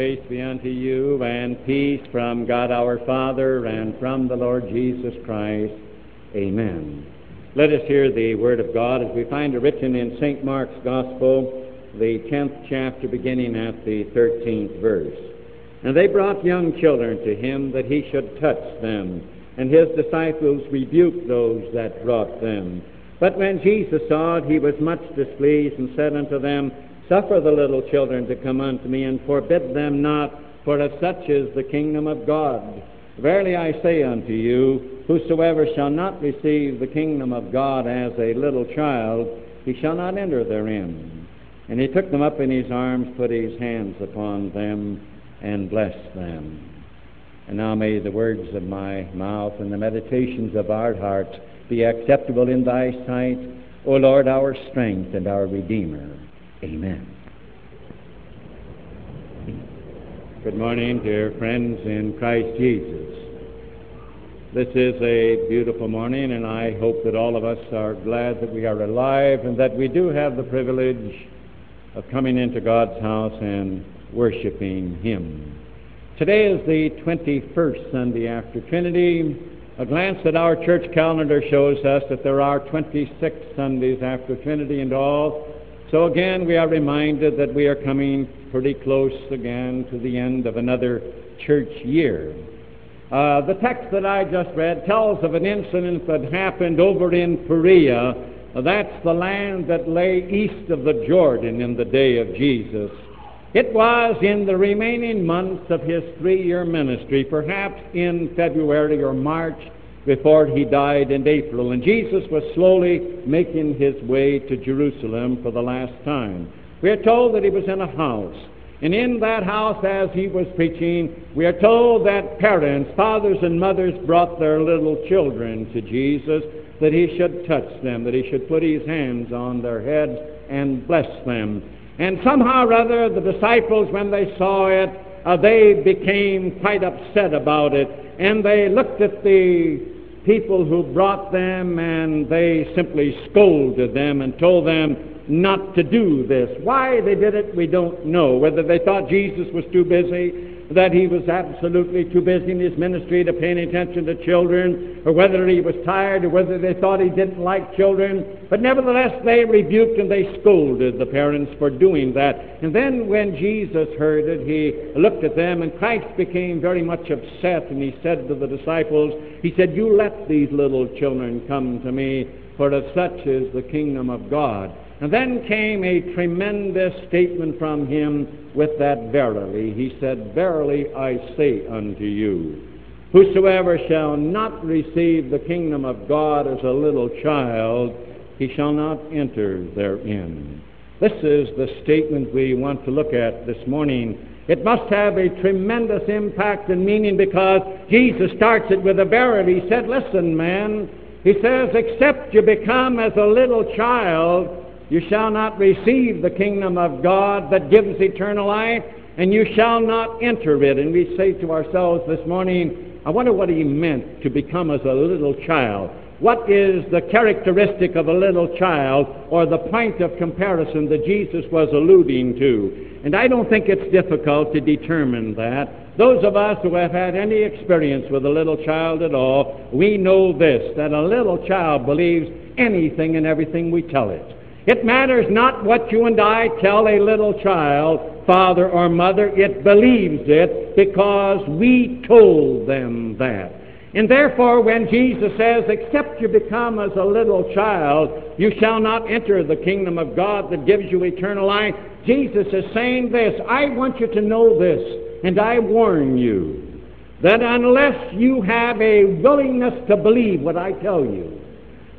Grace be unto you, and peace from God our Father and from the Lord Jesus Christ. Amen. Let us hear the Word of God as we find it written in St. Mark's Gospel, the 10th chapter, beginning at the 13th verse. And they brought young children to him that he should touch them, and his disciples rebuked those that brought them. But when Jesus saw it, he was much displeased, and said unto them, Suffer the little children to come unto me, and forbid them not, for of such is the kingdom of God. Verily I say unto you, whosoever shall not receive the kingdom of God as a little child, he shall not enter therein. And he took them up in his arms, put his hands upon them, and blessed them. And now may the words of my mouth and the meditations of our hearts be acceptable in thy sight, O Lord, our strength and our Redeemer. Amen. Good morning, dear friends in Christ Jesus. This is a beautiful morning, and I hope that all of us are glad that we are alive and that we do have the privilege of coming into God's house and worshiping Him. Today is the 21st Sunday after Trinity. A glance at our church calendar shows us that there are 26 Sundays after Trinity in all. So again, we are reminded that we are coming pretty close again to the end of another church year. Uh, the text that I just read tells of an incident that happened over in Perea. That's the land that lay east of the Jordan in the day of Jesus. It was in the remaining months of his three year ministry, perhaps in February or March, before he died in April. And Jesus was slowly making his way to Jerusalem for the last time. We are told that he was in a house. And in that house, as he was preaching, we are told that parents, fathers and mothers, brought their little children to Jesus that he should touch them, that he should put his hands on their heads and bless them. And somehow or other, the disciples, when they saw it, uh, they became quite upset about it. And they looked at the people who brought them and they simply scolded them and told them not to do this. Why they did it, we don't know. Whether they thought Jesus was too busy, that he was absolutely too busy in his ministry to pay any attention to children, or whether he was tired, or whether they thought he didn't like children. But nevertheless, they rebuked and they scolded the parents for doing that. And then when Jesus heard it, he looked at them, and Christ became very much upset, and he said to the disciples, He said, You let these little children come to me, for of such is the kingdom of God. And then came a tremendous statement from him with that verily. He said, Verily I say unto you, whosoever shall not receive the kingdom of God as a little child, he shall not enter therein. This is the statement we want to look at this morning. It must have a tremendous impact and meaning because Jesus starts it with a verily. He said, Listen, man, he says, except you become as a little child, you shall not receive the kingdom of God that gives eternal life, and you shall not enter it. And we say to ourselves this morning, I wonder what he meant to become as a little child. What is the characteristic of a little child or the point of comparison that Jesus was alluding to? And I don't think it's difficult to determine that. Those of us who have had any experience with a little child at all, we know this, that a little child believes anything and everything we tell it. It matters not what you and I tell a little child, father or mother, it believes it because we told them that. And therefore, when Jesus says, Except you become as a little child, you shall not enter the kingdom of God that gives you eternal life, Jesus is saying this I want you to know this, and I warn you that unless you have a willingness to believe what I tell you,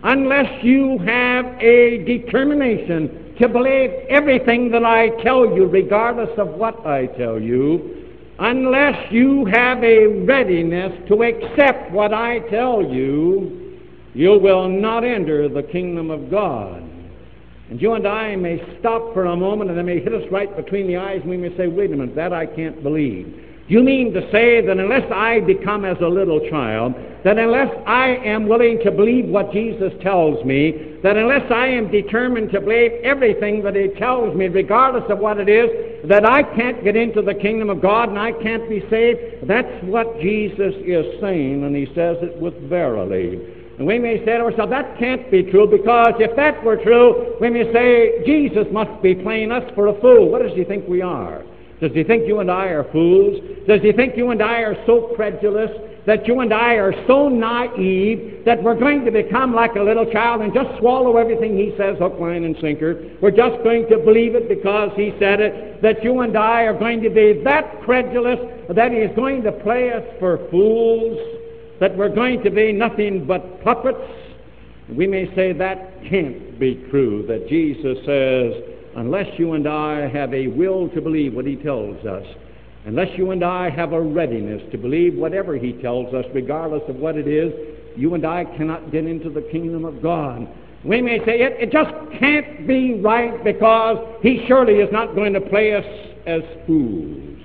unless you have a determination to believe everything that I tell you, regardless of what I tell you, unless you have a readiness to accept what I tell you, you will not enter the kingdom of God. And you and I may stop for a moment and it may hit us right between the eyes and we may say, wait a minute, that I can't believe. You mean to say that unless I become as a little child, that unless I am willing to believe what Jesus tells me, that unless I am determined to believe everything that He tells me, regardless of what it is, that I can't get into the kingdom of God and I can't be saved? That's what Jesus is saying, and He says it with verily. And we may say to ourselves, that can't be true, because if that were true, we may say, Jesus must be playing us for a fool. What does He think we are? Does he think you and I are fools? Does he think you and I are so credulous that you and I are so naive that we're going to become like a little child and just swallow everything he says, hook, line, and sinker? We're just going to believe it because he said it, that you and I are going to be that credulous that he's going to play us for fools, that we're going to be nothing but puppets? We may say that can't be true, that Jesus says, unless you and I have a will to believe what he tells us, unless you and I have a readiness to believe whatever he tells us, regardless of what it is, you and I cannot get into the kingdom of God. We may say it, it just can't be right because he surely is not going to play us as fools.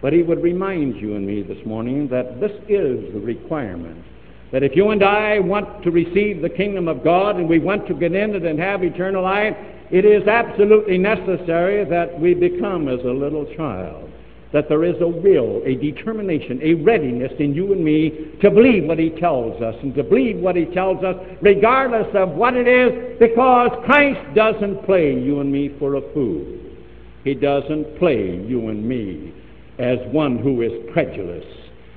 But he would remind you and me this morning that this is the requirement. That if you and I want to receive the kingdom of God and we want to get in it and have eternal life, it is absolutely necessary that we become as a little child. That there is a will, a determination, a readiness in you and me to believe what He tells us and to believe what He tells us regardless of what it is because Christ doesn't play you and me for a fool. He doesn't play you and me as one who is credulous,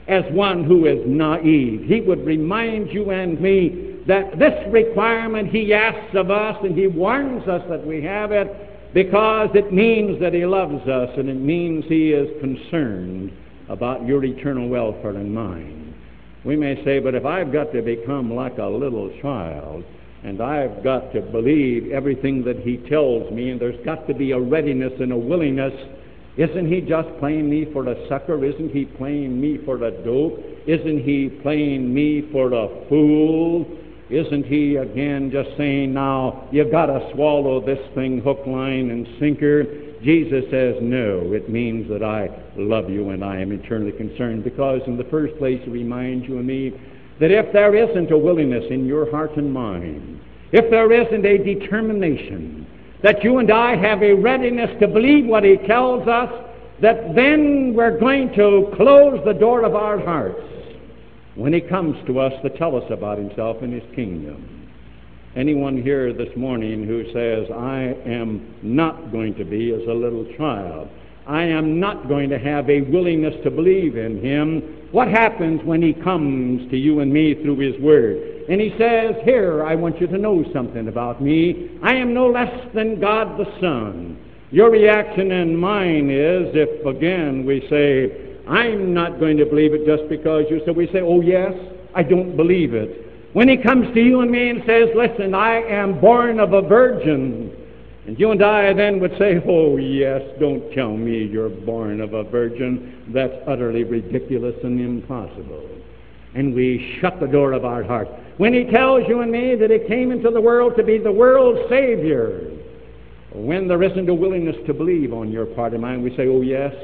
as one who is naive. He would remind you and me that this requirement he asks of us and he warns us that we have it because it means that he loves us and it means he is concerned about your eternal welfare and mine. We may say, but if I've got to become like a little child and I've got to believe everything that he tells me and there's got to be a readiness and a willingness isn't he just playing me for a sucker? Isn't he playing me for a dope? Isn't he playing me for a fool? Isn't he again just saying, now, you've got to swallow this thing hook, line, and sinker? Jesus says, no, it means that I love you and I am eternally concerned because, in the first place, he reminds you and me that if there isn't a willingness in your heart and mind, if there isn't a determination that you and I have a readiness to believe what he tells us, that then we're going to close the door of our hearts when he comes to us to tell us about himself and his kingdom. Anyone here this morning who says, I am not going to be as a little child, I am not going to have a willingness to believe in him, what happens when he comes to you and me through his word? And he says, Here, I want you to know something about me. I am no less than God the Son. Your reaction and mine is if, again, we say, I'm not going to believe it just because you. So we say, oh, yes, I don't believe it. When he comes to you and me and says, listen, I am born of a virgin, and you and I then would say, oh, yes, don't tell me you're born of a virgin. That's utterly ridiculous and impossible. And we shut the door of our heart. When he tells you and me that he came into the world to be the world's Savior, when there isn't a willingness to believe on your part of mine, we say, oh, yes,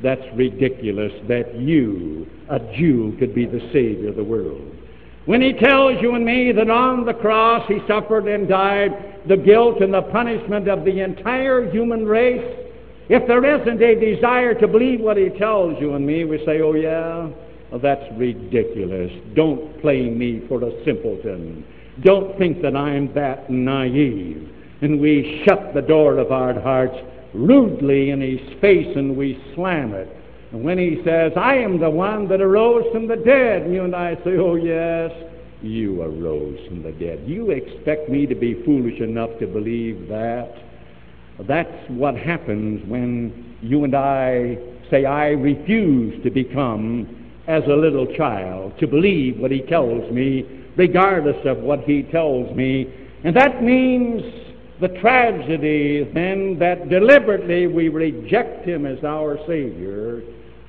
that's ridiculous that you, a Jew, could be the Savior of the world. When he tells you and me that on the cross he suffered and died the guilt and the punishment of the entire human race, if there isn't a desire to believe what he tells you and me, we say, oh yeah, well, that's ridiculous. Don't play me for a simpleton. Don't think that I'm that naive. And we shut the door of our hearts rudely in his face and we slam it. And when he says, I am the one that arose from the dead, and you and I say, Oh, yes, you arose from the dead. You expect me to be foolish enough to believe that? That's what happens when you and I say, I refuse to become as a little child, to believe what he tells me, regardless of what he tells me. And that means the tragedy then that deliberately we reject him as our Savior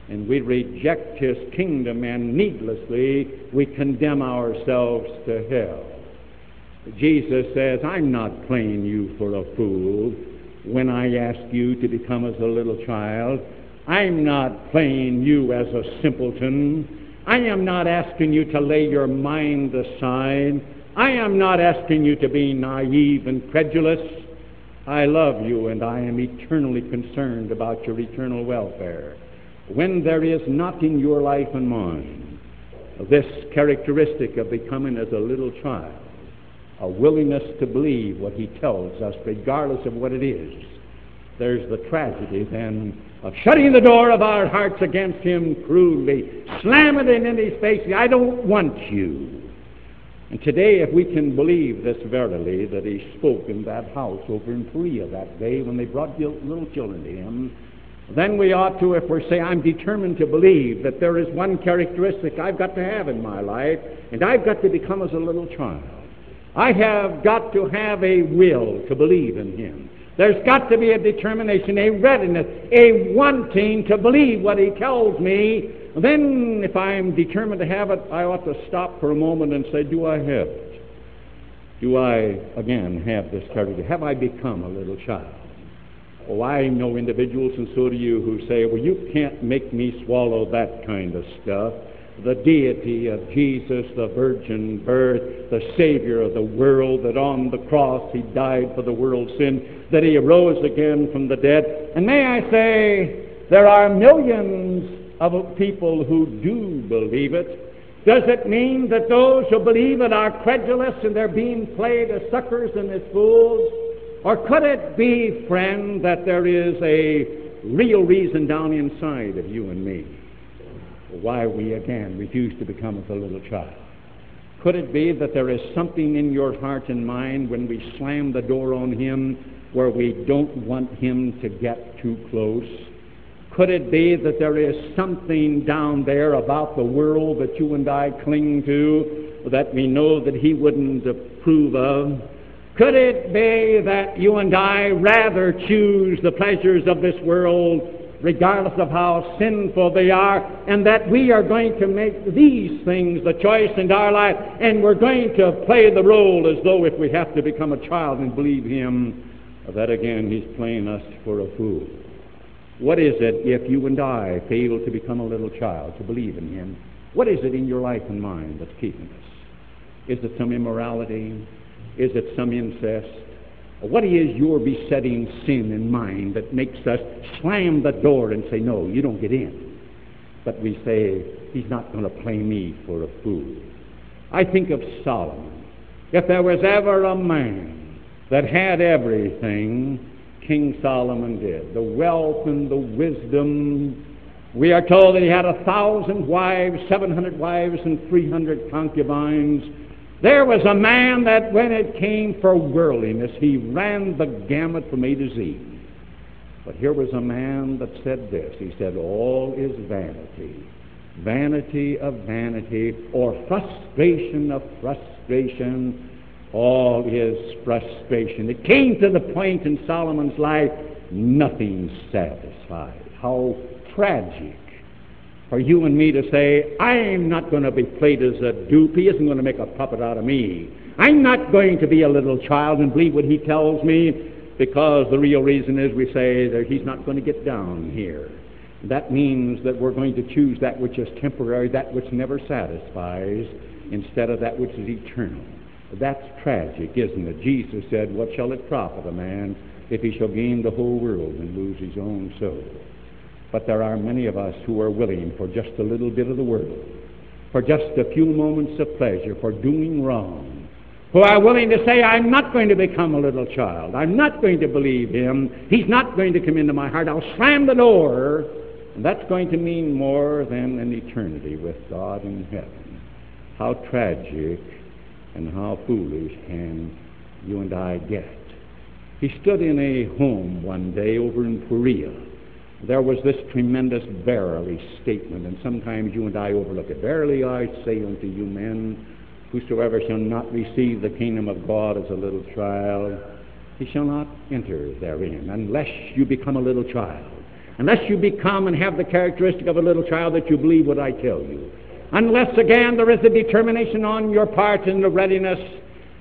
and we reject his kingdom and needlessly we condemn ourselves to hell. Jesus says, I'm not playing you for a fool when I ask you to become as a little child. I'm not playing you as a simpleton. I am not asking you to lay your mind aside. I am not asking you to be naive and credulous. I love you and I am eternally concerned about your eternal welfare. When there is not in your life and mine this characteristic of becoming as a little child, a willingness to believe what he tells us, regardless of what it is, there's the tragedy then of shutting the door of our hearts against him crudely, slamming it in his face. I don't want you. And today, if we can believe this verily, that he spoke in that house over in Perea that day when they brought little children to him, then we ought to, if we say, I'm determined to believe that there is one characteristic I've got to have in my life, and I've got to become as a little child. I have got to have a will to believe in him. There's got to be a determination, a readiness, a wanting to believe what he tells me. Then, if I'm determined to have it, I ought to stop for a moment and say, Do I have it? Do I, again, have this character? Have I become a little child? Oh, I know individuals, and so do you, who say, Well, you can't make me swallow that kind of stuff the deity of Jesus, the virgin birth, the Savior of the world, that on the cross he died for the world's sin, that he arose again from the dead. And may I say, there are millions of people who do believe it. Does it mean that those who believe it are credulous and they're being played as suckers and as fools? Or could it be, friend, that there is a real reason down inside of you and me? why we again refuse to become as a little child. Could it be that there is something in your heart and mind when we slam the door on Him where we don't want Him to get too close? Could it be that there is something down there about the world that you and I cling to that we know that He wouldn't approve of? Could it be that you and I rather choose the pleasures of this world regardless of how sinful they are, and that we are going to make these things the choice in our life, and we're going to play the role as though if we have to become a child and believe Him, that again He's playing us for a fool. What is it if you and I fail to become a little child, to believe in Him? What is it in your life and mind that's keeping us? Is it some immorality? Is it some incest? What is your besetting sin in mind that makes us slam the door and say, No, you don't get in? But we say, He's not going to play me for a fool. I think of Solomon. If there was ever a man that had everything, King Solomon did the wealth and the wisdom. We are told that he had a thousand wives, seven hundred wives, and three hundred concubines. There was a man that when it came for worldliness, he ran the gamut from A to Z. But here was a man that said this. He said, All is vanity. Vanity of vanity, or frustration of frustration. All is frustration. It came to the point in Solomon's life, nothing satisfied. How tragic for you and me to say, I'm not going to be played as a dupe. He isn't going to make a puppet out of me. I'm not going to be a little child and believe what he tells me because the real reason is we say that he's not going to get down here. That means that we're going to choose that which is temporary, that which never satisfies, instead of that which is eternal. That's tragic, isn't it? Jesus said, What shall it profit a man if he shall gain the whole world and lose his own soul? But there are many of us who are willing for just a little bit of the world, for just a few moments of pleasure, for doing wrong, who are willing to say, I'm not going to become a little child. I'm not going to believe him. He's not going to come into my heart. I'll slam the door. And that's going to mean more than an eternity with God in heaven. How tragic and how foolish can you and I get. He stood in a home one day over in Perea there was this tremendous verily statement, and sometimes you and I overlook it. Verily I say unto you men, whosoever shall not receive the kingdom of God as a little child, he shall not enter therein, unless you become a little child. Unless you become and have the characteristic of a little child that you believe what I tell you. Unless, again, there is a determination on your part and the readiness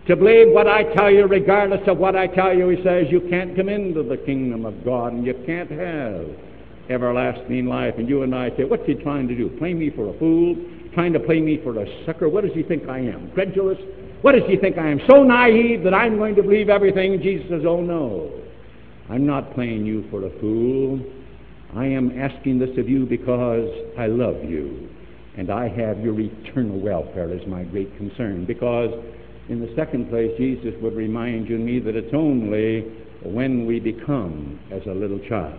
to believe what I tell you, regardless of what I tell you, he says, you can't come into the kingdom of God and you can't have everlasting life. And you and I say, what's he trying to do? Play me for a fool? Trying to play me for a sucker? What does he think I am? Credulous? What does he think I am? So naive that I'm going to believe everything? Jesus says, oh no. I'm not playing you for a fool. I am asking this of you because I love you. And I have your eternal welfare as my great concern. Because, in the second place, Jesus would remind you and me that it's only when we become as a little child.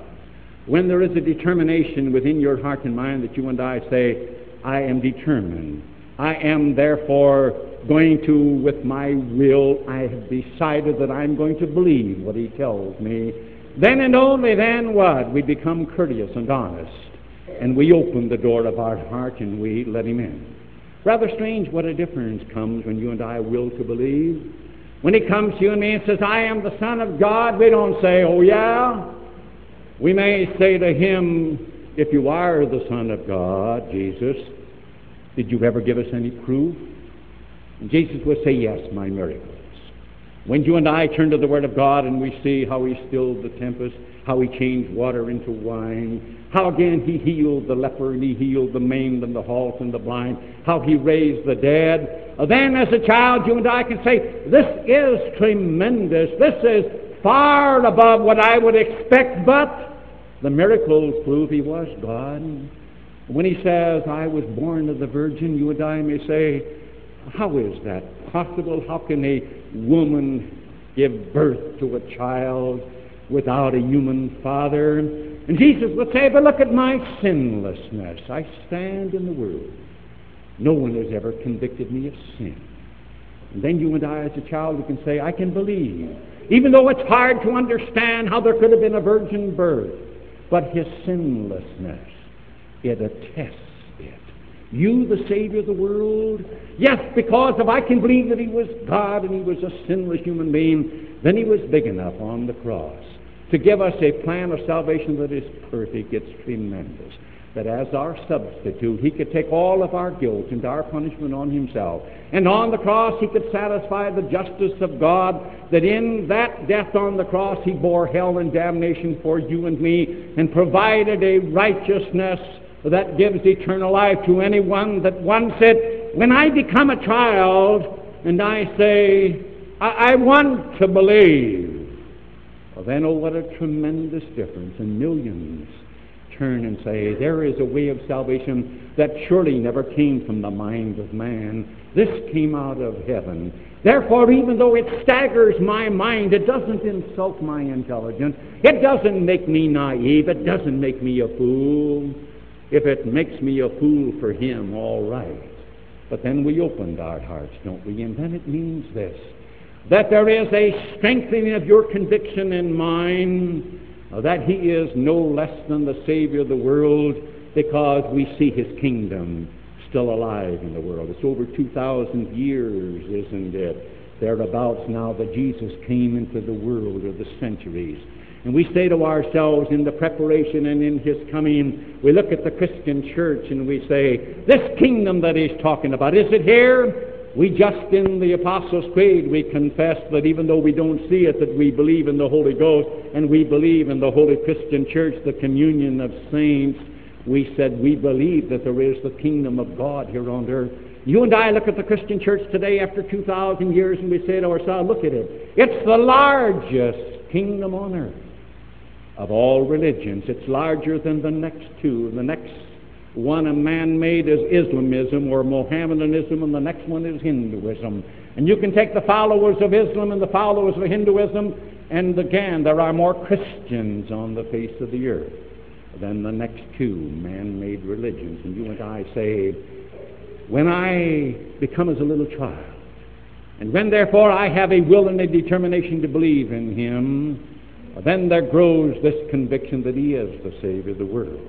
When there is a determination within your heart and mind that you and I say, I am determined. I am therefore going to, with my will, I have decided that I'm going to believe what he tells me. Then and only then what? We become courteous and honest. And we open the door of our heart and we let him in. Rather strange what a difference comes when you and I will to believe. When he comes to you and me and says, I am the Son of God, we don't say, oh yeah. We may say to him, if you are the Son of God, Jesus, did you ever give us any proof? And Jesus would say, yes, my miracles. When you and I turn to the Word of God and we see how He stilled the tempest, how He changed water into wine, how again He healed the leper and He healed the maimed and the halt and the blind, how He raised the dead, then as a child you and I can say, this is tremendous. This is far above what I would expect, but the miracles prove He was God. When He says, I was born of the Virgin, you and I may say, how is that possible? How can a woman give birth to a child without a human father? And Jesus would say, But look at my sinlessness. I stand in the world. No one has ever convicted me of sin. And then you and I, as a child, we can say, I can believe. Even though it's hard to understand how there could have been a virgin birth, but his sinlessness, it attests it. you, the Savior of the world? Yes, because if I can believe that He was God and He was a sinless human being, then He was big enough on the cross to give us a plan of salvation that is perfect. It's tremendous. That as our substitute, He could take all of our guilt and our punishment on Himself. And on the cross, He could satisfy the justice of God, that in that death on the cross, He bore hell and damnation for you and me and provided a righteousness that gives eternal life to anyone that once said, when I become a child and I say, I, I want to believe, well, then, oh, what a tremendous difference. And millions turn and say, there is a way of salvation that surely never came from the mind of man. This came out of heaven. Therefore, even though it staggers my mind, it doesn't insult my intelligence. It doesn't make me naive. It doesn't make me a fool. If it makes me a fool for him, all right. But then we opened our hearts, don't we? And then it means this that there is a strengthening of your conviction and mine that he is no less than the Savior of the world because we see his kingdom still alive in the world. It's over 2,000 years, isn't it? Thereabouts now that Jesus came into the world, of the centuries. And we say to ourselves in the preparation and in his coming, we look at the Christian church and we say, this kingdom that he's talking about, is it here? We just in the Apostles' Creed, we confess that even though we don't see it, that we believe in the Holy Ghost and we believe in the Holy Christian Church, the communion of saints. We said we believe that there is the kingdom of God here on earth. You and I look at the Christian church today after 2,000 years and we say to ourselves, look at it. It's the largest kingdom on earth of all religions. It's larger than the next two. The next one, a man-made, is Islamism or Mohammedanism, and the next one is Hinduism. And you can take the followers of Islam and the followers of Hinduism, and again, there are more Christians on the face of the earth than the next two man-made religions. And you and I say, when I become as a little child, and when therefore I have a will and a determination to believe in Him, then there grows this conviction that He is the Savior of the world.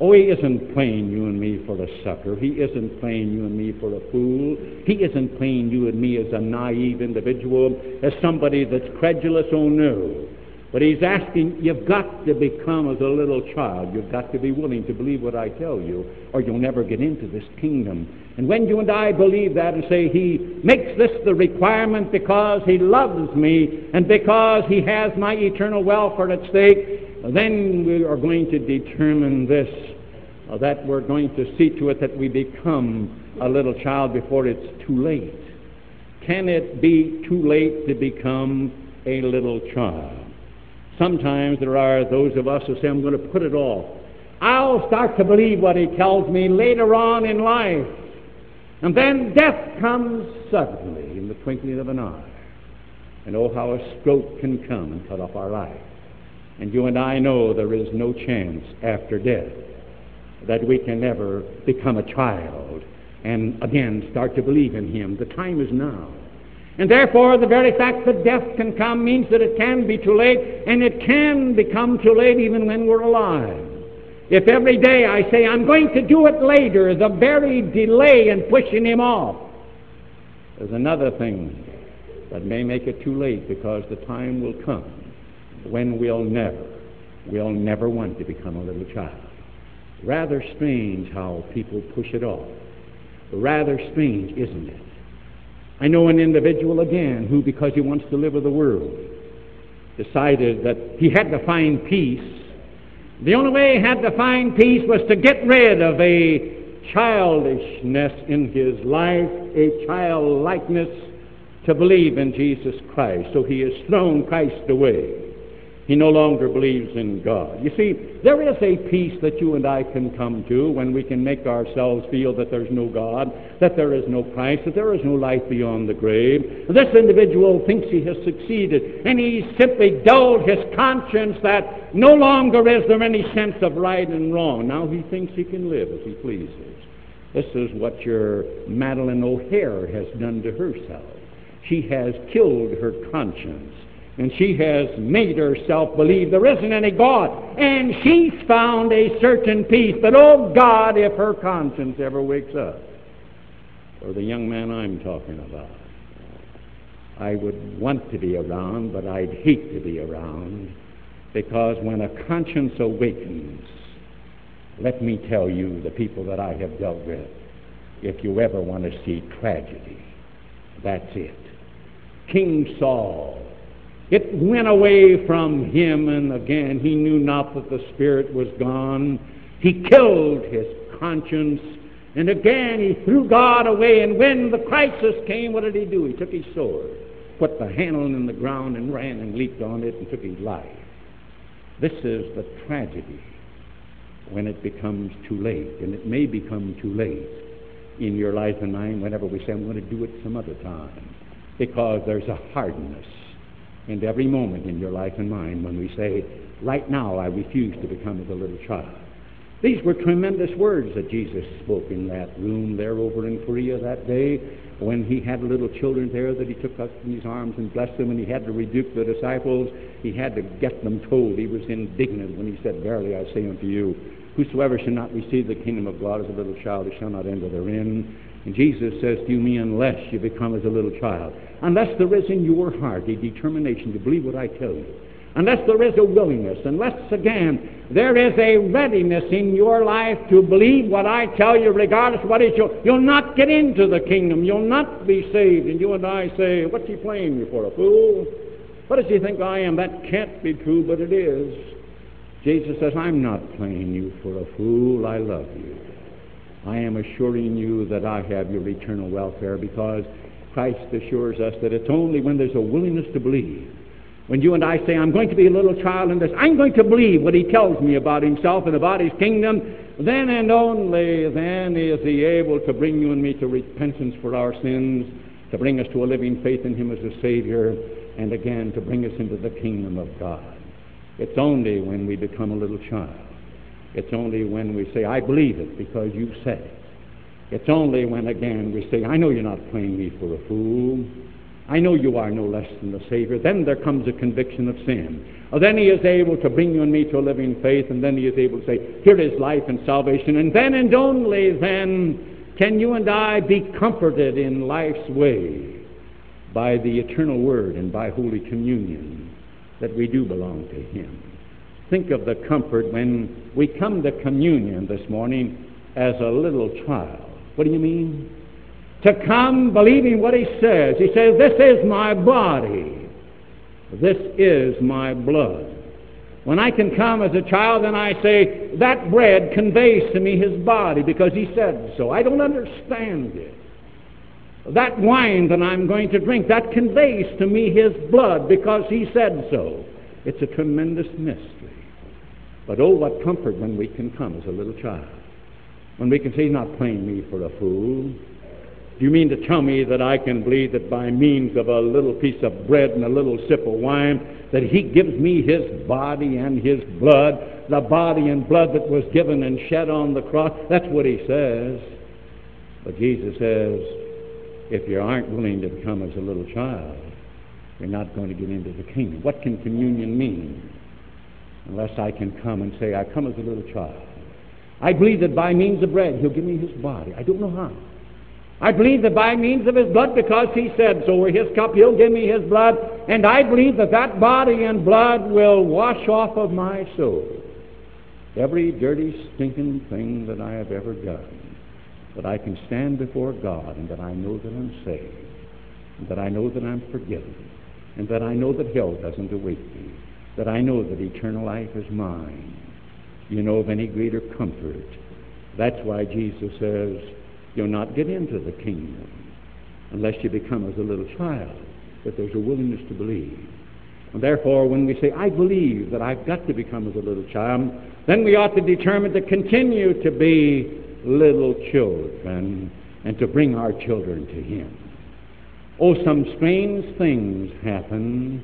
Oh, He isn't playing you and me for a sucker. He isn't playing you and me for a fool. He isn't playing you and me as a naive individual, as somebody that's credulous. Oh, no. But He's asking, you've got to become as a little child. You've got to be willing to believe what I tell you, or you'll never get into this kingdom. And when you and I believe that and say, He makes this the requirement because He loves me and because He has my eternal welfare at stake, then we are going to determine this uh, that we're going to see to it that we become a little child before it's too late. Can it be too late to become a little child? Sometimes there are those of us who say, I'm going to put it off. I'll start to believe what he tells me later on in life. And then death comes suddenly in the twinkling of an eye. And oh, how a stroke can come and cut off our life. And you and I know there is no chance after death that we can ever become a child and again start to believe in Him. The time is now. And therefore, the very fact that death can come means that it can be too late, and it can become too late even when we're alive. If every day I say, I'm going to do it later, the very delay in pushing Him off, there's another thing that may make it too late because the time will come when we'll never, we'll never want to become a little child. Rather strange how people push it off. Rather strange, isn't it? I know an individual again who, because he wants to live with the world, decided that he had to find peace. The only way he had to find peace was to get rid of a childishness in his life, a childlikeness to believe in Jesus Christ. So he has thrown Christ away. He no longer believes in God. You see, there is a peace that you and I can come to when we can make ourselves feel that there's no God, that there is no Christ, that there is no life beyond the grave. This individual thinks he has succeeded, and he's simply dulled his conscience that no longer is there any sense of right and wrong. Now he thinks he can live as he pleases. This is what your Madalyn O'Hair has done to herself. She has killed her conscience and she has made herself believe there isn't any God. And she's found a certain peace. But oh God, if her conscience ever wakes up, or the young man I'm talking about, I would want to be around, but I'd hate to be around, because when a conscience awakens, let me tell you, the people that I have dealt with, if you ever want to see tragedy, that's it. King Saul it went away from him, and again he knew not that the Spirit was gone. He killed his conscience, and again he threw God away. And when the crisis came, what did he do? He took his sword, put the handle in the ground, and ran and leaped on it and took his life. This is the tragedy when it becomes too late, and it may become too late in your life and mine whenever we say, I'm going to do it some other time, because there's a hardness and every moment in your life and mine when we say, Right now I refuse to become as a little child. These were tremendous words that Jesus spoke in that room there over in Perea that day when he had little children there that he took up in his arms and blessed them and he had to rebuke the disciples. He had to get them told. He was indignant when he said, Verily I say unto you, whosoever shall not receive the kingdom of God as a little child, he shall not enter therein. And Jesus says to me, unless you become as a little child, unless there is in your heart a determination to believe what I tell you, unless there is a willingness, unless, again, there is a readiness in your life to believe what I tell you, regardless of what is your, you'll not get into the kingdom. You'll not be saved. And you and I say, what's he playing you for, a fool? What does he think I am? That can't be true, but it is. Jesus says, I'm not playing you for a fool. I love you. I am assuring you that I have your eternal welfare because Christ assures us that it's only when there's a willingness to believe. When you and I say, I'm going to be a little child in this, I'm going to believe what he tells me about himself and about his kingdom, then and only then is he able to bring you and me to repentance for our sins, to bring us to a living faith in him as a Savior, and again to bring us into the kingdom of God. It's only when we become a little child it's only when we say, I believe it because you've said it. It's only when, again, we say, I know you're not playing me for a fool. I know you are no less than the Savior. Then there comes a conviction of sin. Well, then He is able to bring you and me to a living faith, and then He is able to say, Here is life and salvation. And then and only then can you and I be comforted in life's way by the eternal Word and by Holy Communion that we do belong to Him think of the comfort when we come to communion this morning as a little child. What do you mean? To come believing what he says. He says, This is my body. This is my blood. When I can come as a child and I say, that bread conveys to me his body because he said so. I don't understand it. That wine that I'm going to drink, that conveys to me his blood because he said so. It's a tremendous mystery. But oh, what comfort when we can come as a little child. When we can say, he's not playing me for a fool. Do you mean to tell me that I can believe that by means of a little piece of bread and a little sip of wine, that he gives me his body and his blood, the body and blood that was given and shed on the cross? That's what he says. But Jesus says, if you aren't willing to come as a little child, you're not going to get into the kingdom. What can communion mean? Unless I can come and say, I come as a little child. I believe that by means of bread, he'll give me his body. I don't know how. I believe that by means of his blood, because he said so, or his cup, he'll give me his blood. And I believe that that body and blood will wash off of my soul every dirty, stinking thing that I have ever done. That I can stand before God and that I know that I'm saved. And that I know that I'm forgiven. And that I know that hell doesn't await me. That I know that eternal life is mine. You know of any greater comfort? That's why Jesus says, You'll not get into the kingdom unless you become as a little child, that there's a willingness to believe. And therefore, when we say, I believe that I've got to become as a little child, then we ought to determine to continue to be little children and to bring our children to Him. Oh, some strange things happen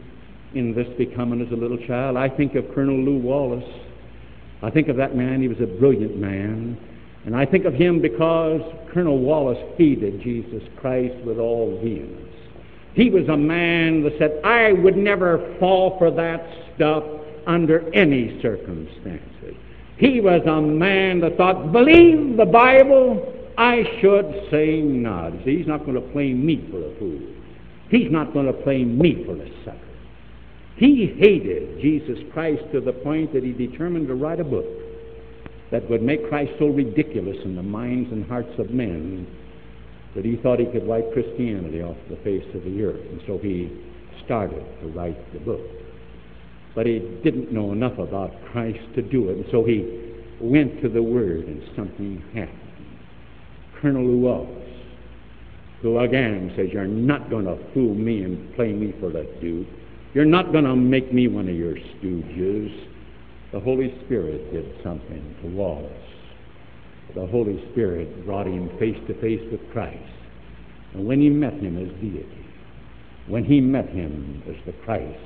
in this becoming as a little child. I think of Colonel Lew Wallace. I think of that man. He was a brilliant man. And I think of him because Colonel Wallace hated Jesus Christ with all vehemence. He was a man that said, I would never fall for that stuff under any circumstances. He was a man that thought, believe the Bible, I should say not. See, he's not going to play me for a fool. He's not going to play me for a sucker. He hated Jesus Christ to the point that he determined to write a book that would make Christ so ridiculous in the minds and hearts of men that he thought he could wipe Christianity off the face of the earth. And so he started to write the book. But he didn't know enough about Christ to do it, and so he went to the Word, and something happened. Colonel Wallace, who again says, You're not going to fool me and play me for a dude. You're not going to make me one of your stooges the Holy Spirit did something to Wallace. The Holy Spirit brought him face to face with Christ. And when he met him as deity, when he met him as the Christ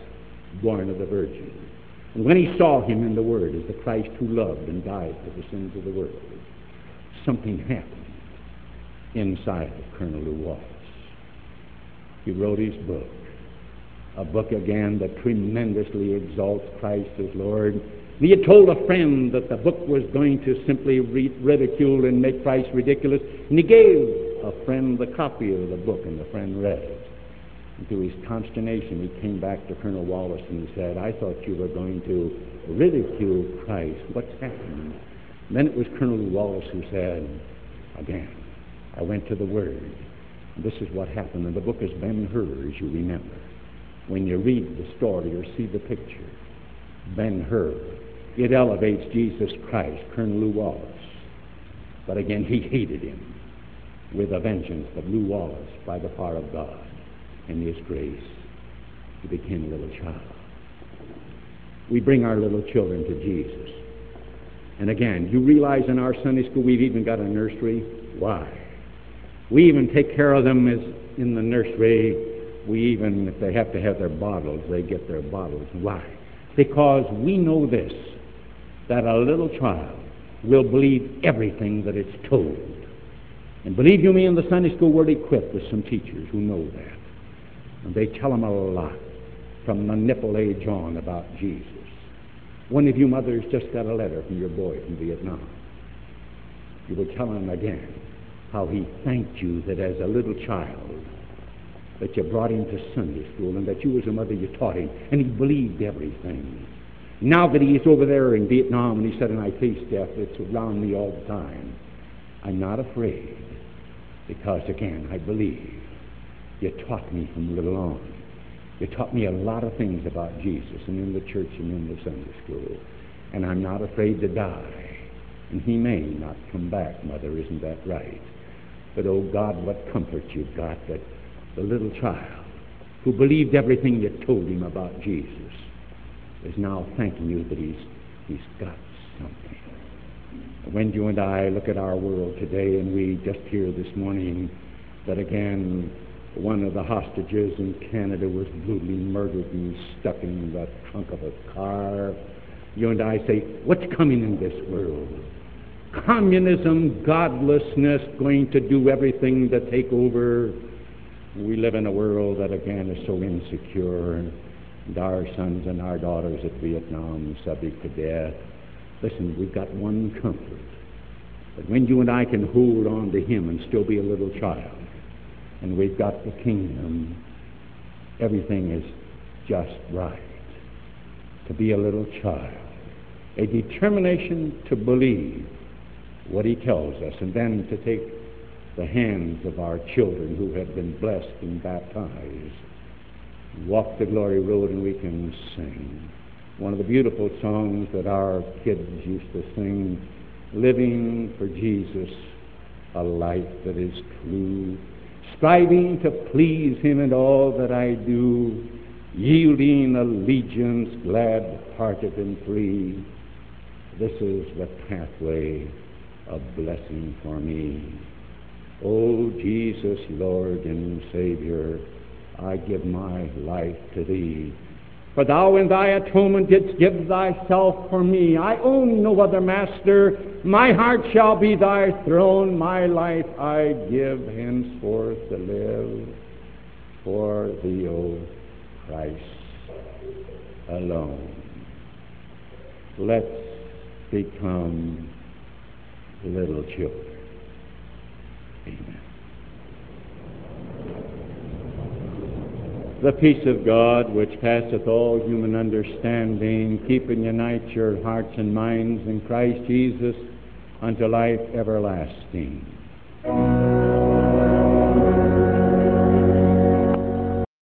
born of the Virgin, and when he saw him in the Word as the Christ who loved and died for the sins of the world, something happened inside of Colonel Lew Wallace. He wrote his book, a book again that tremendously exalts Christ as Lord he had told a friend that the book was going to simply ridicule and make Christ ridiculous, and he gave a friend the copy of the book, and the friend read it. And to his consternation, he came back to Colonel Wallace and he said, I thought you were going to ridicule Christ. What's happened? And then it was Colonel Wallace who said, again, I went to the Word. This is what happened. And the book is Ben Hur, as you remember. When you read the story or see the picture, Ben Hur it elevates Jesus Christ, Colonel Lew Wallace. But again, he hated him with a vengeance. But Lew Wallace, by the power of God and His grace, he became a little child. We bring our little children to Jesus. And again, you realize in our Sunday school we've even got a nursery. Why? We even take care of them as in the nursery. We even, if they have to have their bottles, they get their bottles. Why? Because we know this that a little child will believe everything that it's told. And believe you me, in the Sunday school, we're equipped with some teachers who know that. And they tell them a lot from the nipple age on about Jesus. One of you mothers just got a letter from your boy from Vietnam. You will telling him again how he thanked you that as a little child that you brought him to Sunday school and that you as a mother you taught him and he believed everything. Now that he's over there in Vietnam and he said, and I face death, it's around me all the time, I'm not afraid because, again, I believe you taught me from little on You taught me a lot of things about Jesus and in the church and in the Sunday school. And I'm not afraid to die. And he may not come back, Mother, isn't that right? But oh God, what comfort you've got that the little child who believed everything you told him about Jesus is now thanking you that he's, he's got something. When you and I look at our world today and we just hear this morning that again one of the hostages in Canada was brutally murdered and stuck in the trunk of a car. You and I say, what's coming in this world? Communism, godlessness, going to do everything to take over. We live in a world that again is so insecure, and our sons and our daughters at Vietnam subject to death. Listen, we've got one comfort. That when you and I can hold on to Him and still be a little child, and we've got the kingdom, everything is just right. To be a little child, a determination to believe what he tells us, and then to take the hands of our children who have been blessed and baptized, walk the glory road, and we can sing. One of the beautiful songs that our kids used to sing, living for Jesus, a life that is true striving to please him in all that I do, yielding allegiance, glad-hearted and free. This is the pathway of blessing for me. O Jesus, Lord and Savior, I give my life to thee. For thou in thy atonement didst give thyself for me. I own no other master. My heart shall be thy throne. My life I give henceforth to live for thee, O Christ alone. Let's become little children. Amen. The peace of God, which passeth all human understanding, keep and unite your hearts and minds in Christ Jesus unto life everlasting.